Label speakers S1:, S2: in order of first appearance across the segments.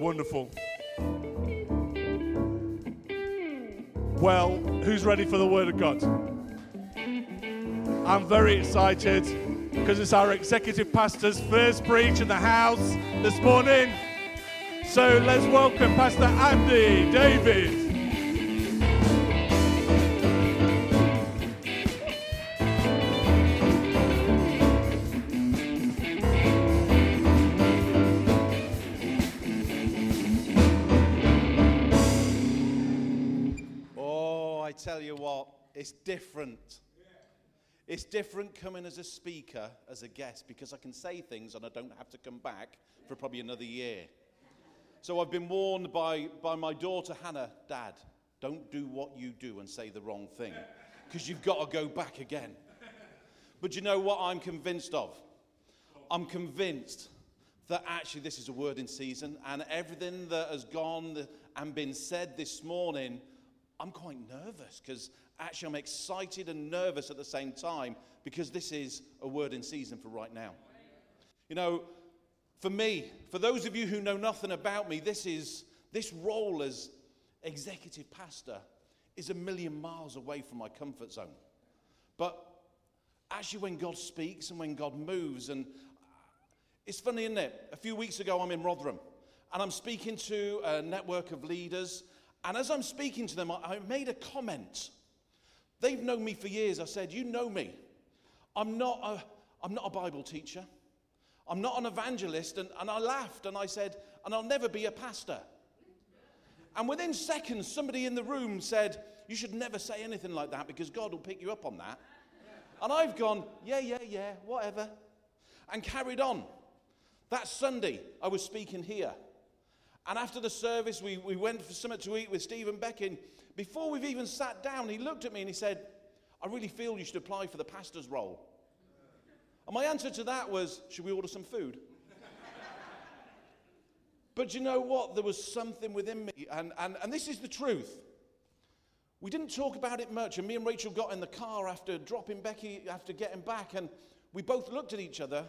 S1: Wonderful. Well, who's ready for the Word of God? I'm very excited because it's our executive pastor's first preach in the house this morning. So let's welcome Pastor Andy David.
S2: It's different. It's different coming as a speaker, as a guest, because I can say things and I don't have to come back for probably another year. So I've been warned by, by my daughter Hannah, Dad, don't do what you do and say the wrong thing, because you've got to go back again. But you know what I'm convinced of? I'm convinced that actually this is a word in season, and everything that has gone and been said this morning, I'm quite nervous because actually I'm excited and nervous at the same time because this is a word in season for right now. You know, for me, for those of you who know nothing about me, this is this role as executive pastor is a million miles away from my comfort zone. But actually, when God speaks and when God moves, and it's funny, isn't it? A few weeks ago, I'm in Rotherham and I'm speaking to a network of leaders. And as I'm speaking to them, I, I made a comment. They've known me for years. I said, You know me. I'm not a, I'm not a Bible teacher. I'm not an evangelist. And, and I laughed and I said, And I'll never be a pastor. And within seconds, somebody in the room said, You should never say anything like that because God will pick you up on that. And I've gone, Yeah, yeah, yeah, whatever. And carried on. That Sunday, I was speaking here. And after the service, we, we went for something to eat with Steve and Becky. Before we've even sat down, he looked at me and he said, I really feel you should apply for the pastor's role. And my answer to that was, Should we order some food? but you know what? There was something within me, and, and, and this is the truth. We didn't talk about it much, and me and Rachel got in the car after dropping Becky, after getting back, and we both looked at each other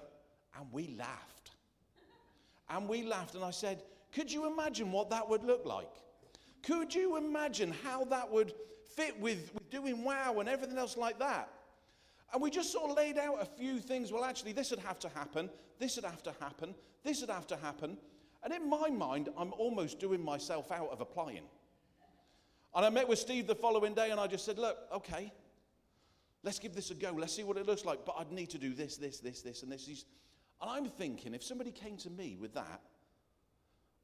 S2: and we laughed. And we laughed, and I said, Could you imagine what that would look like? Could you imagine how that would fit with, with doing wow and everything else like that? And we just sort of laid out a few things. Well, actually, this would have to happen, this would have to happen, this would have to happen. And in my mind, I'm almost doing myself out of applying. And I met with Steve the following day and I just said, Look, okay, let's give this a go. Let's see what it looks like. But I'd need to do this, this, this, this, and this. And I'm thinking, if somebody came to me with that,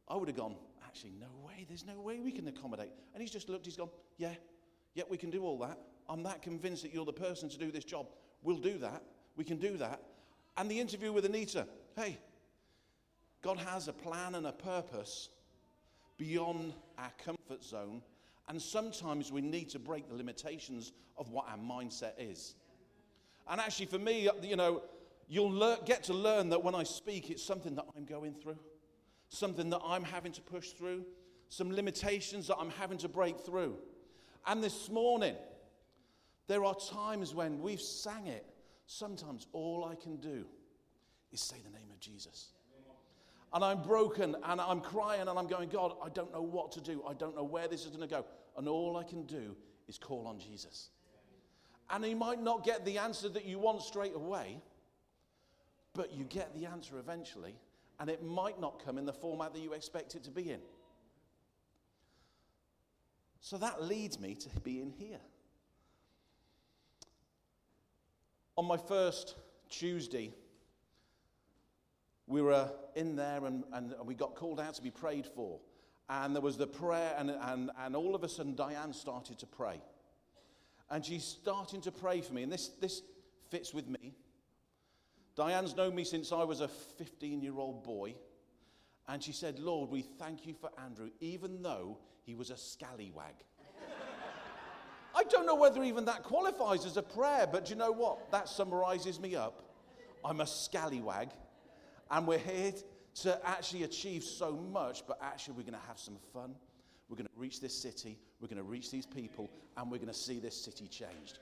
S2: I would have gone, Actually, no way. There's no way we can accommodate. And he's just looked, he's gone, Yeah, yeah, we can do all that. I'm that convinced that you're the person to do this job. We'll do that. We can do that. And the interview with Anita, hey, God has a plan and a purpose beyond our comfort zone. And sometimes we need to break the limitations of what our mindset is. And actually, for me, you know, you'll get to learn that when I speak, it's something that I'm going through, something that I'm having to push through, some limitations that I'm having to break through. And this morning, there are times when we've sang it. Sometimes all I can do is say the name of Jesus. And I'm broken and I'm crying and I'm going, God, I don't know what to do. I don't know where this is going to go. And all I can do is call on Jesus. And he might not get the answer that you want straight away, but you get the answer eventually. And it might not come in the format that you expect it to be in. So that leads me to being here. On my first Tuesday, we were in there and, and we got called out to be prayed for. And there was the prayer, and, and, and all of a sudden, Diane started to pray. And she's starting to pray for me. And this, this fits with me. Diane's known me since I was a 15 year old boy. And she said, Lord, we thank you for Andrew, even though he was a scallywag. I don't know whether even that qualifies as a prayer, but do you know what? That summarizes me up. I'm a scallywag, and we're here to actually achieve so much, but actually, we're going to have some fun. We're going to reach this city, we're going to reach these people, and we're going to see this city changed.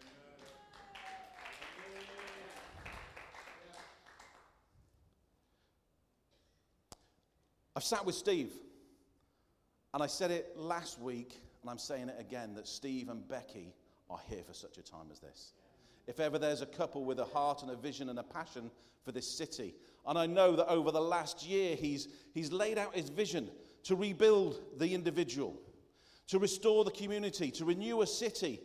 S2: I've sat with Steve, And I said it last week, and I'm saying it again that Steve and Becky are here for such a time as this. If ever there's a couple with a heart and a vision and a passion for this city, and I know that over the last year he's, he's laid out his vision to rebuild the individual, to restore the community, to renew a city,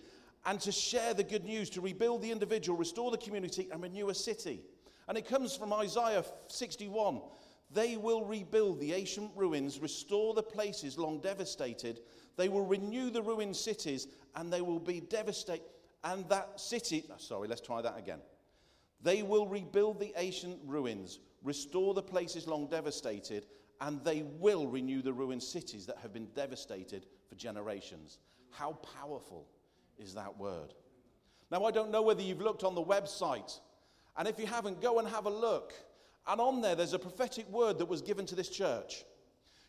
S2: and to share the good news, to rebuild the individual, restore the community, and renew a city. And it comes from Isaiah 61. They will rebuild the ancient ruins, restore the places long devastated. They will renew the ruined cities, and they will be devastated. And that city, sorry, let's try that again. They will rebuild the ancient ruins, restore the places long devastated, and they will renew the ruined cities that have been devastated for generations. How powerful is that word? Now, I don't know whether you've looked on the website, and if you haven't, go and have a look. And on there, there's a prophetic word that was given to this church.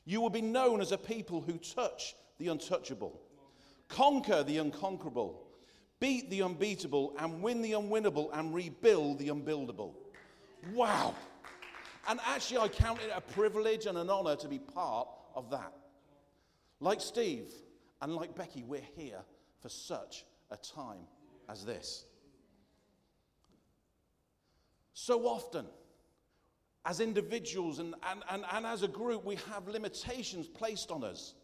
S2: You will be known as a people who touch the untouchable, conquer the unconquerable, beat the unbeatable, and win the unwinnable, and rebuild the unbuildable. Wow. And actually, I count it a privilege and an honor to be part of that. Like Steve and like Becky, we're here for such a time as this. So often, as individuals and, and, and, and as a group, we have limitations placed on us.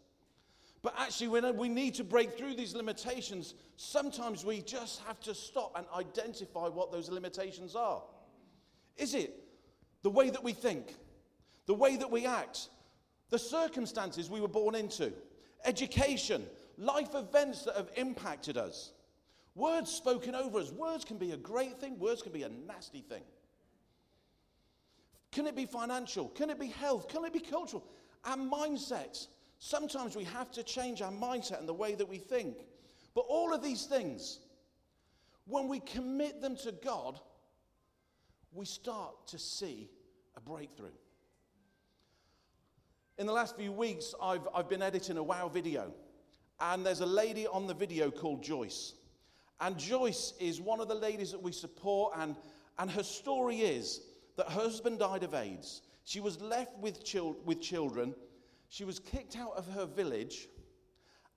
S2: But actually, when we need to break through these limitations, sometimes we just have to stop and identify what those limitations are. Is it the way that we think, the way that we act, the circumstances we were born into, education, life events that have impacted us, words spoken over us. Words can be a great thing, words can be a nasty thing. Can it be financial? Can it be health? Can it be cultural? Our mindsets. Sometimes we have to change our mindset and the way that we think. But all of these things, when we commit them to God, we start to see a breakthrough. In the last few weeks, I've, I've been editing a wow video, and there's a lady on the video called Joyce. And Joyce is one of the ladies that we support, and, and her story is that her husband died of AIDS. She was left with, chil- with children. She was kicked out of her village,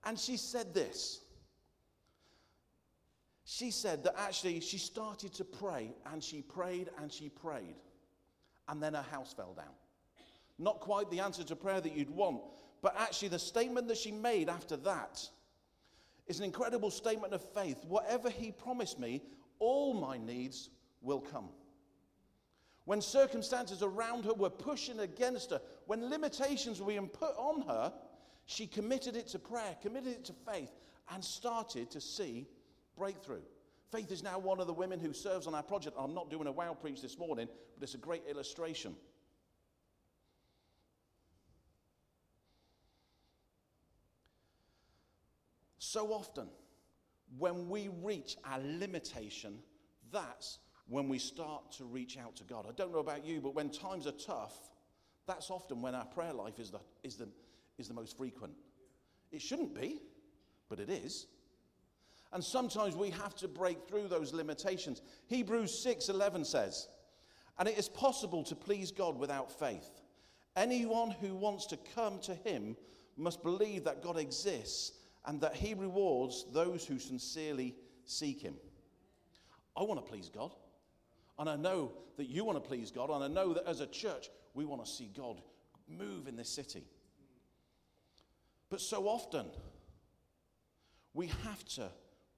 S2: and she said this she said that actually she started to pray and she prayed and she prayed. And then her house fell down. Not quite the answer to prayer that you'd want, but actually the statement that she made after that is an incredible statement of faith. Whatever he promised me, all my needs will come. When circumstances around her were pushing against her, when limitations were being put on her, she committed it to prayer, committed it to faith, and started to see breakthrough. Faith is now one of the women who serves on our project. I'm not doing a wow preach this morning, but it's a great illustration. So often, when we reach our limitation, that's when we start to reach out to God. I don't know about you, but when times are tough, that's often when our prayer life is the, is the, is the most frequent. It shouldn't be, but it is. And sometimes we have to break through those limitations. Hebrews 6:11 says, "And it is possible to please God without faith. Anyone who wants to come to him must believe that God exists and that he rewards those who sincerely seek him." I want to please God. And I know that you want to please God. And I know that as a church, we want to see God move in this city. But so often, we have to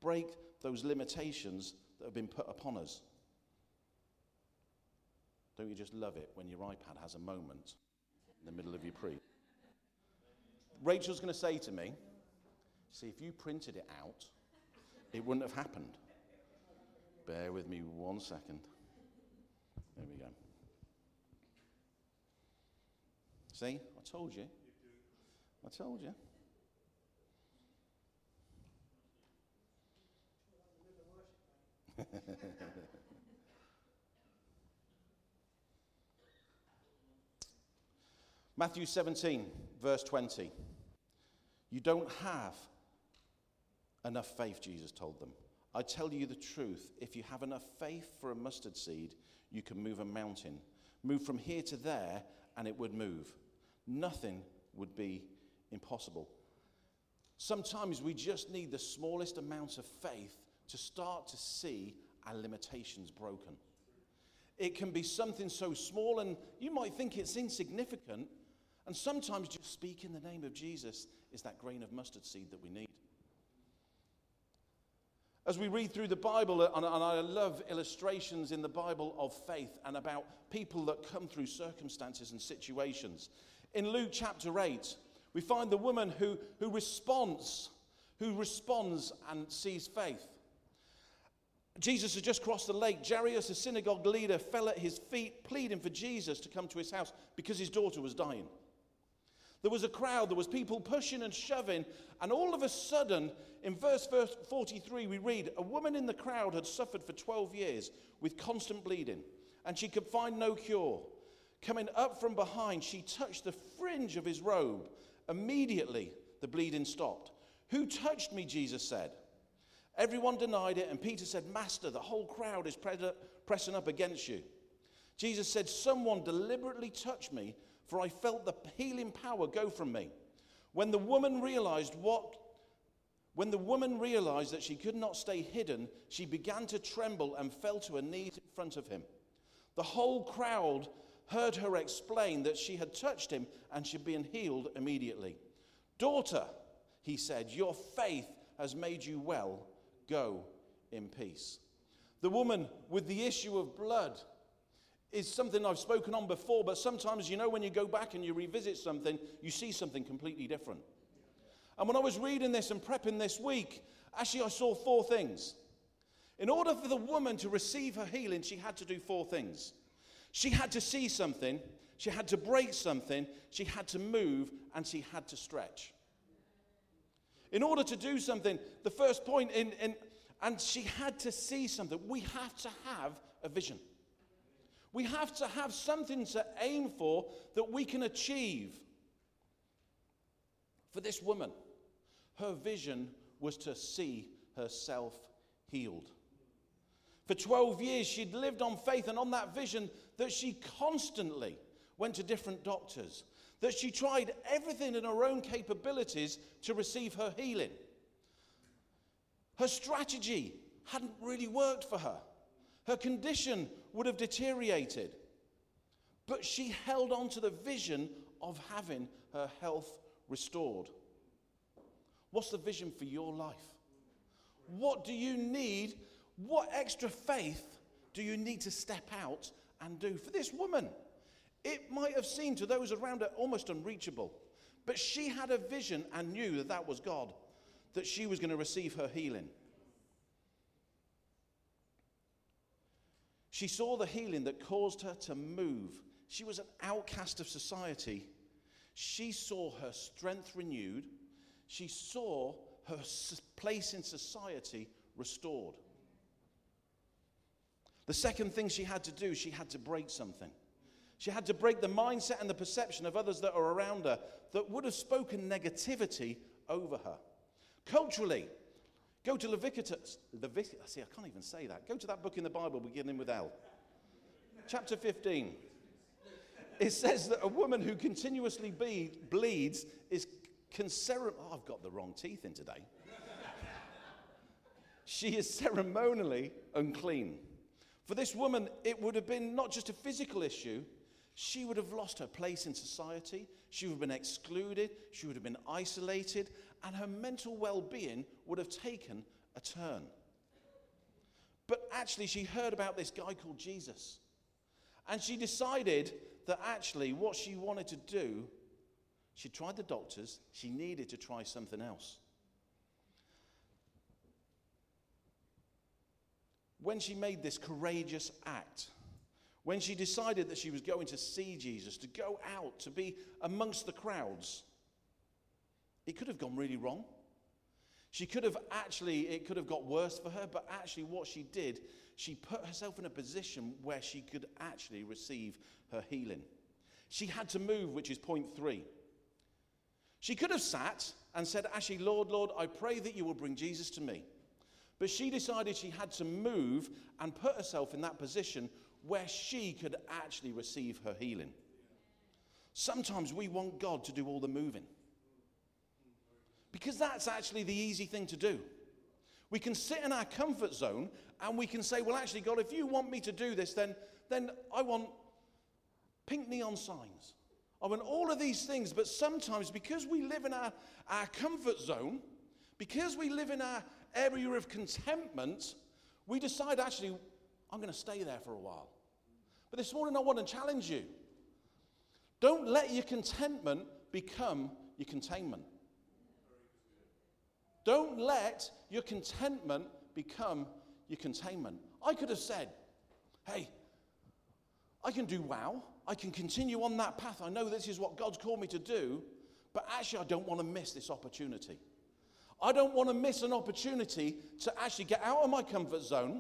S2: break those limitations that have been put upon us. Don't you just love it when your iPad has a moment in the middle of your pre? Rachel's going to say to me, See, if you printed it out, it wouldn't have happened. Bear with me one second. There we go. See, I told you. I told you. Matthew 17, verse 20. You don't have enough faith, Jesus told them. I tell you the truth, if you have enough faith for a mustard seed, you can move a mountain. Move from here to there, and it would move. Nothing would be, impossible. Sometimes we just need the smallest amount of faith to start to see our limitations broken. It can be something so small, and you might think it's insignificant. And sometimes just speak in the name of Jesus is that grain of mustard seed that we need. As we read through the Bible, uh, and I love illustrations in the Bible of faith and about people that come through circumstances and situations. In Luke chapter 8, we find the woman who, who responds, who responds and sees faith. Jesus had just crossed the lake. Jairus, a synagogue leader, fell at his feet, pleading for Jesus to come to his house because his daughter was dying. There was a crowd, there was people pushing and shoving, and all of a sudden, in verse 43, we read, A woman in the crowd had suffered for 12 years with constant bleeding, and she could find no cure. Coming up from behind, she touched the fringe of his robe. Immediately, the bleeding stopped. Who touched me? Jesus said. Everyone denied it, and Peter said, Master, the whole crowd is pressing up against you. Jesus said, Someone deliberately touched me, for I felt the healing power go from me. When the woman realized what when the woman realized that she could not stay hidden, she began to tremble and fell to her knees in front of him. The whole crowd heard her explain that she had touched him and she'd been healed immediately. Daughter, he said, your faith has made you well Go in peace. The woman with the issue of blood is something I've spoken on before, but sometimes, you know, when you go back and you revisit something, you see something completely different. And when I was reading this and prepping this week, actually, I saw four things. In order for the woman to receive her healing, she had to do four things. She had to see something, she had to break something, she had to move, and she had to stretch. In order to do something, the first point in, in and she had to see something. We have to have a vision. We have to have something to aim for that we can achieve. For this woman, her vision was to see herself healed. For 12 years, she'd lived on faith and on that vision that she constantly went to different doctors, that she tried everything in her own capabilities to receive her healing. Her strategy hadn't really worked for her. Her condition would have deteriorated. But she held on to the vision of having her health restored. What's the vision for your life? What do you need? What extra faith do you need to step out and do? For this woman, it might have seemed to those around her almost unreachable, but she had a vision and knew that that was God, that she was going to receive her healing. She saw the healing that caused her to move. She was an outcast of society. She saw her strength renewed. She saw her place in society restored. The second thing she had to do, she had to break something. She had to break the mindset and the perception of others that are around her that would have spoken negativity over her. Culturally, go to Leviticus. Leviticus see, I can't even say that. Go to that book in the Bible beginning with L. Chapter 15. It says that a woman who continuously bleeds is oh, I've got the wrong teeth in today. she is ceremonially unclean. For this woman, it would have been not just a physical issue, she would have lost her place in society. She would have been excluded. She would have been isolated. And her mental well being would have taken a turn. But actually, she heard about this guy called Jesus. And she decided that actually, what she wanted to do, she tried the doctors, she needed to try something else. When she made this courageous act, when she decided that she was going to see Jesus, to go out, to be amongst the crowds, it could have gone really wrong. She could have actually, it could have got worse for her, but actually, what she did, she put herself in a position where she could actually receive her healing. She had to move, which is point three. She could have sat and said, Actually, Lord, Lord, I pray that you will bring Jesus to me. But she decided she had to move and put herself in that position where she could actually receive her healing. Sometimes we want God to do all the moving. Because that's actually the easy thing to do. We can sit in our comfort zone and we can say, well, actually, God, if you want me to do this, then, then I want pink neon signs. I want all of these things. But sometimes, because we live in our, our comfort zone, because we live in our area of contentment, we decide, actually, I'm going to stay there for a while. But this morning, I want to challenge you. Don't let your contentment become your containment. Don't let your contentment become your containment. I could have said, hey, I can do wow. I can continue on that path. I know this is what God's called me to do, but actually, I don't want to miss this opportunity. I don't want to miss an opportunity to actually get out of my comfort zone,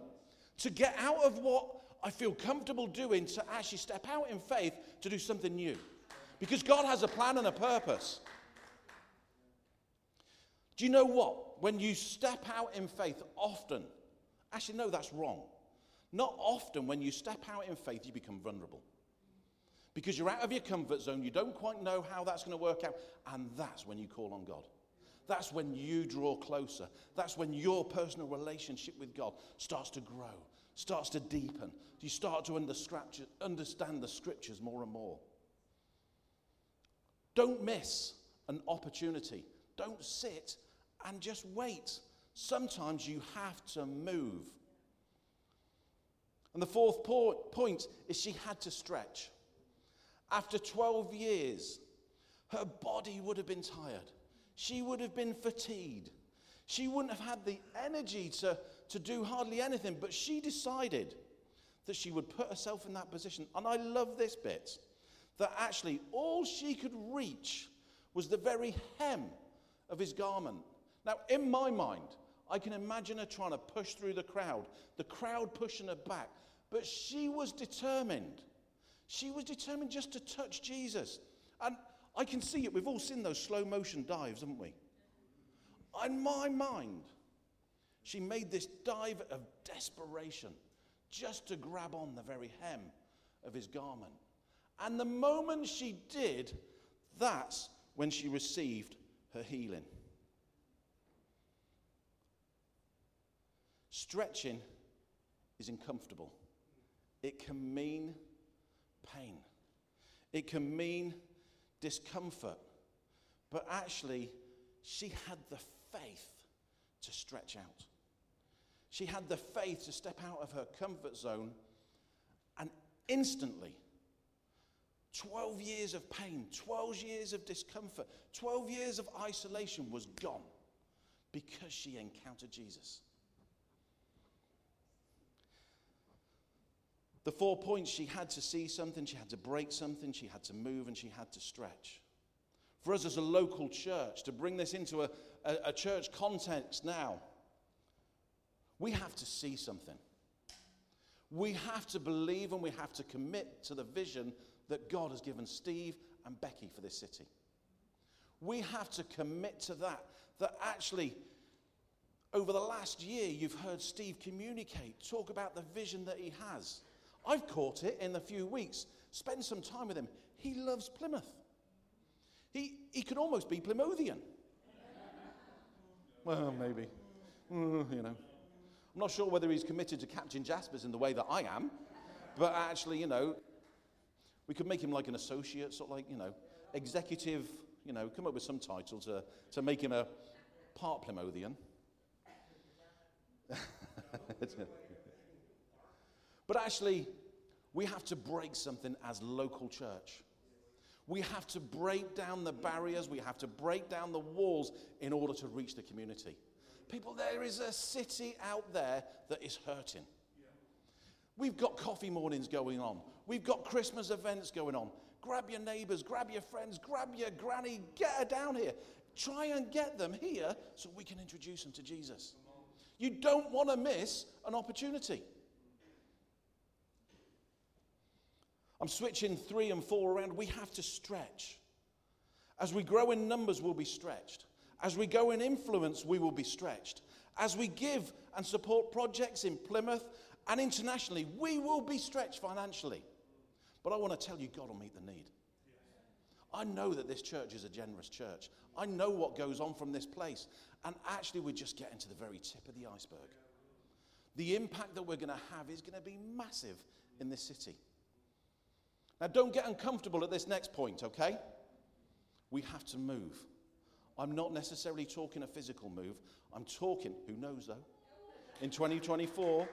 S2: to get out of what I feel comfortable doing, to actually step out in faith to do something new. Because God has a plan and a purpose. Do you know what? When you step out in faith, often, actually, no, that's wrong. Not often, when you step out in faith, you become vulnerable. Because you're out of your comfort zone, you don't quite know how that's going to work out, and that's when you call on God. That's when you draw closer. That's when your personal relationship with God starts to grow, starts to deepen. You start to understand the scriptures more and more. Don't miss an opportunity. Don't sit and just wait. Sometimes you have to move. And the fourth point is she had to stretch. After 12 years, her body would have been tired. She would have been fatigued. She wouldn't have had the energy to, to do hardly anything, but she decided that she would put herself in that position. And I love this bit that actually all she could reach was the very hem of his garment. Now, in my mind, I can imagine her trying to push through the crowd, the crowd pushing her back, but she was determined. She was determined just to touch Jesus. And I can see it. We've all seen those slow motion dives, haven't we? In my mind, she made this dive of desperation just to grab on the very hem of his garment. And the moment she did, that's when she received her healing. Stretching is uncomfortable. It can mean pain. It can mean discomfort. But actually, she had the faith to stretch out. She had the faith to step out of her comfort zone and instantly 12 years of pain, 12 years of discomfort, 12 years of isolation was gone because she encountered Jesus. The four points she had to see something, she had to break something, she had to move, and she had to stretch. For us as a local church, to bring this into a, a, a church context now, we have to see something. We have to believe and we have to commit to the vision that God has given Steve and Becky for this city. We have to commit to that. That actually, over the last year, you've heard Steve communicate, talk about the vision that he has. I've caught it in a few weeks. Spend some time with him. He loves Plymouth. He, he could almost be Plymouthian. well, maybe. Mm, you know. I'm not sure whether he's committed to Captain Jaspers in the way that I am, but actually, you know, we could make him like an associate, sort of like, you know, executive, you know, come up with some title to, to make him a part Plymouthian. But actually, we have to break something as local church. We have to break down the barriers, we have to break down the walls in order to reach the community. People, there is a city out there that is hurting. We've got coffee mornings going on. We've got Christmas events going on. Grab your neighbors, grab your friends, grab your granny, get her down here. Try and get them here so we can introduce them to Jesus. You don't want to miss an opportunity. I'm switching three and four around. We have to stretch. As we grow in numbers, we'll be stretched. As we go in influence, we will be stretched. As we give and support projects in Plymouth and internationally, we will be stretched financially. But I want to tell you, God will meet the need. I know that this church is a generous church. I know what goes on from this place. And actually, we're just getting to the very tip of the iceberg. The impact that we're going to have is going to be massive in this city. Now, don't get uncomfortable at this next point, okay? We have to move. I'm not necessarily talking a physical move. I'm talking, who knows though, in 2024,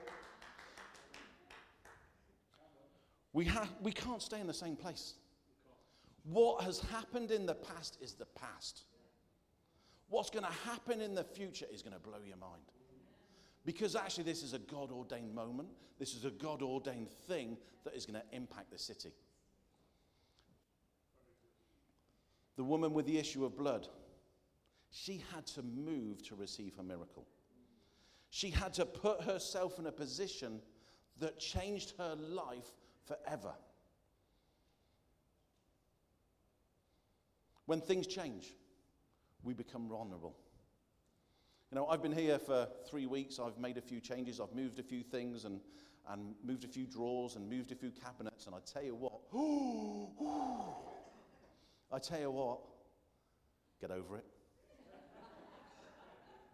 S2: we, ha- we can't stay in the same place. What has happened in the past is the past. What's going to happen in the future is going to blow your mind. Because actually, this is a God ordained moment. This is a God ordained thing that is going to impact the city. The woman with the issue of blood, she had to move to receive her miracle. She had to put herself in a position that changed her life forever. When things change, we become vulnerable. You know, I've been here for three weeks. I've made a few changes. I've moved a few things and, and moved a few drawers and moved a few cabinets. And I tell you what, I tell you what, get over it.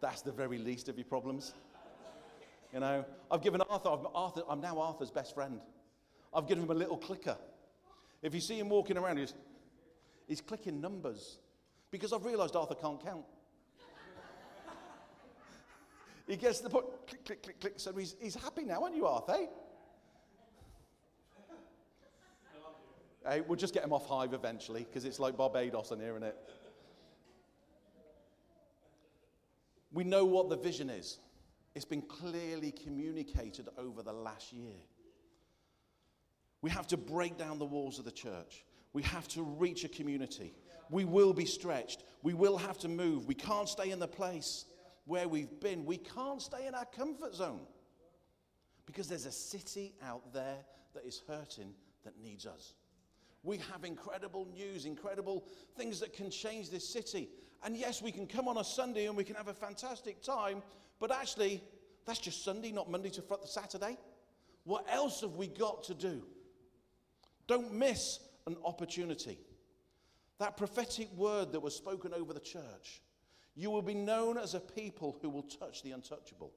S2: That's the very least of your problems. You know, I've given Arthur, I'm, Arthur, I'm now Arthur's best friend. I've given him a little clicker. If you see him walking around, he's, he's clicking numbers because I've realized Arthur can't count. he gets the point, click, click, click, click. So he's, he's happy now, aren't you, Arthur? Eh? Hey, we'll just get him off Hive eventually because it's like Barbados in here, isn't it? We know what the vision is. It's been clearly communicated over the last year. We have to break down the walls of the church. We have to reach a community. We will be stretched. We will have to move. We can't stay in the place where we've been. We can't stay in our comfort zone because there's a city out there that is hurting that needs us. We have incredible news, incredible things that can change this city. And yes, we can come on a Sunday and we can have a fantastic time, but actually, that's just Sunday, not Monday to Saturday. What else have we got to do? Don't miss an opportunity. That prophetic word that was spoken over the church. You will be known as a people who will touch the untouchable.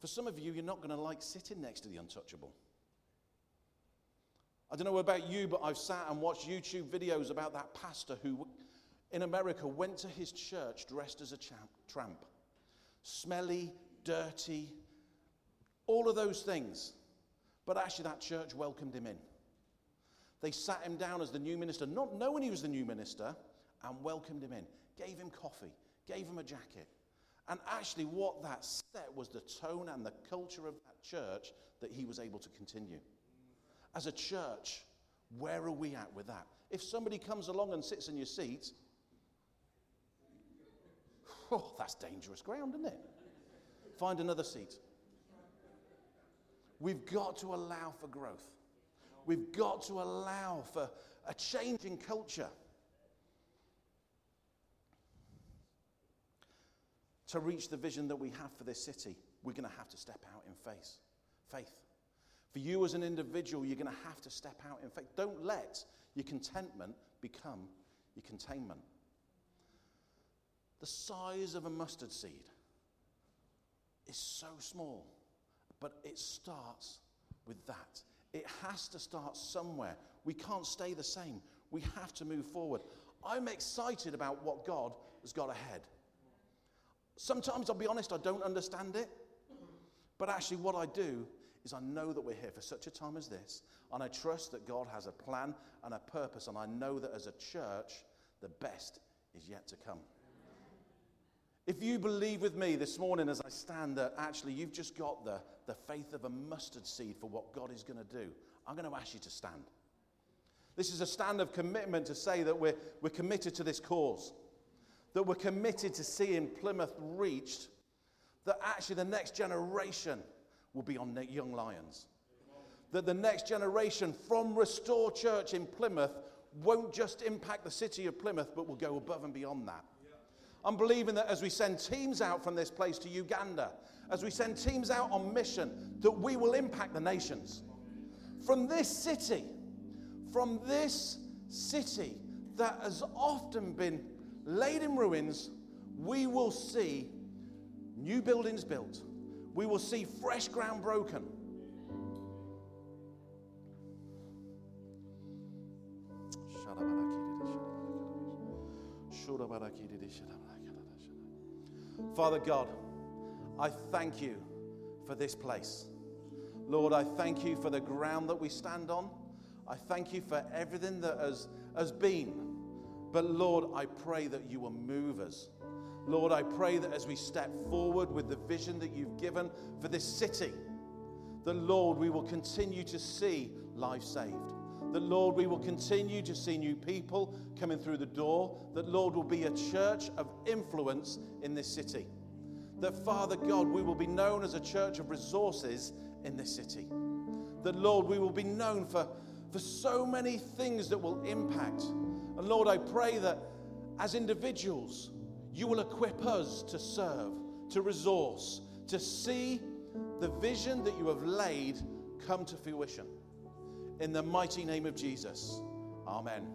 S2: For some of you, you're not going to like sitting next to the untouchable. I don't know about you, but I've sat and watched YouTube videos about that pastor who, in America, went to his church dressed as a champ, tramp. Smelly, dirty, all of those things. But actually, that church welcomed him in. They sat him down as the new minister, not knowing he was the new minister, and welcomed him in, gave him coffee, gave him a jacket. And actually, what that set was the tone and the culture of that church that he was able to continue. As a church, where are we at with that? If somebody comes along and sits in your seat, oh, that's dangerous ground, isn't it? Find another seat. We've got to allow for growth. We've got to allow for a change in culture. To reach the vision that we have for this city, we're going to have to step out in faith. Faith. For you as an individual, you're going to have to step out in fact, Don't let your contentment become your containment. The size of a mustard seed is so small, but it starts with that. It has to start somewhere. We can't stay the same. We have to move forward. I'm excited about what God has got ahead. Sometimes, I'll be honest, I don't understand it. But actually, what I do is I know that we're here for such a time as this, and I trust that God has a plan and a purpose, and I know that as a church, the best is yet to come. If you believe with me this morning as I stand that actually you've just got the, the faith of a mustard seed for what God is going to do, I'm going to ask you to stand. This is a stand of commitment to say that we're, we're committed to this cause, that we're committed to seeing Plymouth reached, that actually the next generation will be on Young Lions. That the next generation from Restore Church in Plymouth won't just impact the city of Plymouth, but will go above and beyond that. I'm believing that as we send teams out from this place to Uganda, as we send teams out on mission, that we will impact the nations. From this city, from this city that has often been laid in ruins, we will see new buildings built. We will see fresh ground broken. Father God, I thank you for this place. Lord, I thank you for the ground that we stand on. I thank you for everything that has, has been. But Lord, I pray that you will move us. Lord, I pray that as we step forward with the vision that you've given for this city, that Lord, we will continue to see life saved. That Lord, we will continue to see new people coming through the door. That Lord will be a church of influence in this city. That Father God, we will be known as a church of resources in this city. That Lord, we will be known for, for so many things that will impact. And Lord, I pray that as individuals, you will equip us to serve, to resource, to see the vision that you have laid come to fruition. In the mighty name of Jesus, amen.